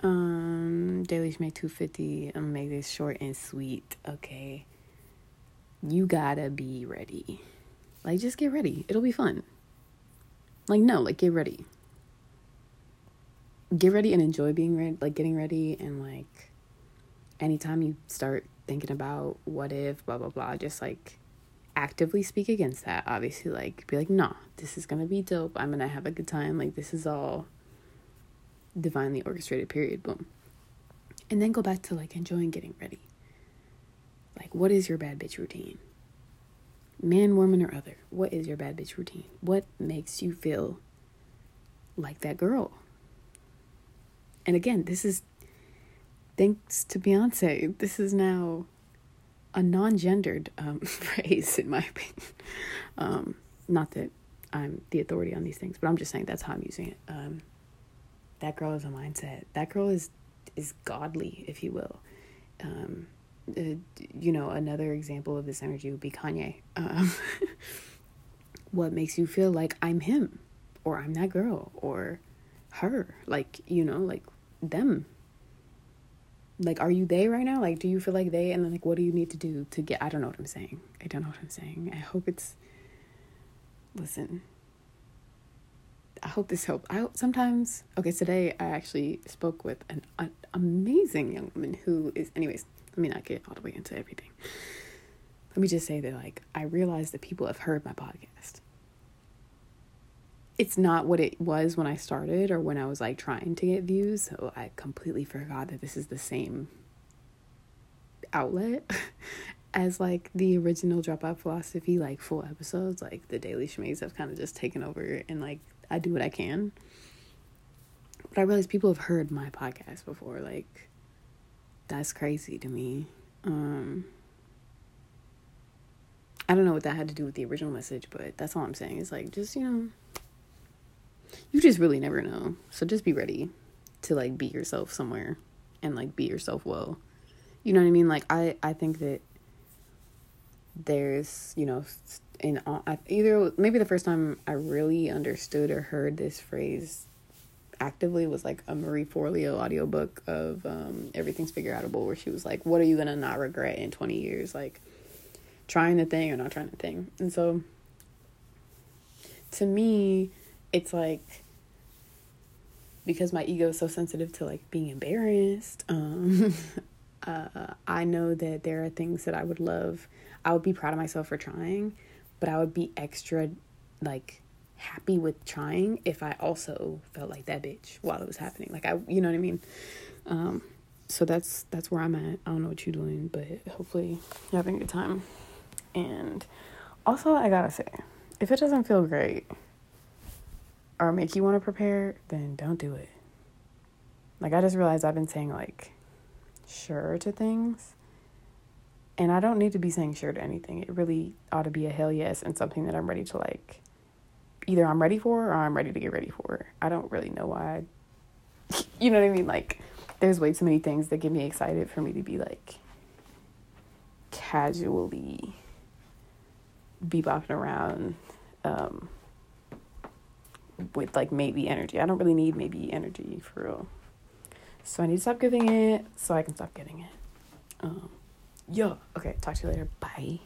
Um, Daily Schmake 250. I'm gonna make this short and sweet. Okay. You gotta be ready. Like, just get ready. It'll be fun. Like, no, like, get ready. Get ready and enjoy being ready, like, getting ready. And, like, anytime you start thinking about what if, blah, blah, blah, just, like, actively speak against that. Obviously, like, be like, nah, this is gonna be dope. I'm gonna have a good time. Like, this is all divinely orchestrated, period. Boom. And then go back to, like, enjoying getting ready. Like, what is your bad bitch routine? man, woman, or other, what is your bad bitch routine? What makes you feel like that girl? And again, this is thanks to Beyonce. This is now a non gendered um, phrase, in my opinion. Um, not that I'm the authority on these things, but I'm just saying that's how I'm using it. Um, that girl is a mindset. That girl is is godly, if you will. Um, uh, you know, another example of this energy would be Kanye. Um, what makes you feel like I'm him or I'm that girl or her? Like, you know, like them. Like, are you they right now? Like, do you feel like they? And then, like, what do you need to do to get? I don't know what I'm saying. I don't know what I'm saying. I hope it's. Listen. I hope this helps. I sometimes okay. Today I actually spoke with an, an amazing young woman who is, anyways let me not get all the way into everything. Let me just say that, like, I realize that people have heard my podcast. It's not what it was when I started or when I was like trying to get views. So I completely forgot that this is the same outlet as like the original dropout philosophy, like full episodes. Like the Daily Schmaze have kind of just taken over and like I do what I can. But I realize people have heard my podcast before. Like that's crazy to me. Um, I don't know what that had to do with the original message, but that's all I'm saying. It's like just, you know, you just really never know. So just be ready to like be yourself somewhere and like be yourself well. You know what I mean? Like I I think that there's, you know, in either maybe the first time I really understood or heard this phrase actively was like a Marie Forleo audiobook of um, Everything's Figure Outable, where she was like, What are you gonna not regret in 20 years? Like, trying the thing or not trying the thing. And so, to me, it's like, because my ego is so sensitive to like being embarrassed, um, uh, I know that there are things that I would love. I would be proud of myself for trying, but I would be extra like happy with trying if I also felt like that bitch while it was happening. Like I, you know what I mean? Um, so that's that's where I'm at. I don't know what you're doing, but hopefully you're having a good time. And also, I gotta say, if it doesn't feel great or make you want to prepare, then don't do it. Like I just realized I've been saying like sure to things. And I don't need to be saying sure to anything. It really ought to be a hell yes and something that I'm ready to like either I'm ready for or I'm ready to get ready for. I don't really know why. You know what I mean? Like, there's way too many things that get me excited for me to be like casually be bopping around um, with like maybe energy. I don't really need maybe energy for real. So I need to stop giving it so I can stop getting it. Um, yeah. Okay. Talk to you later. Bye.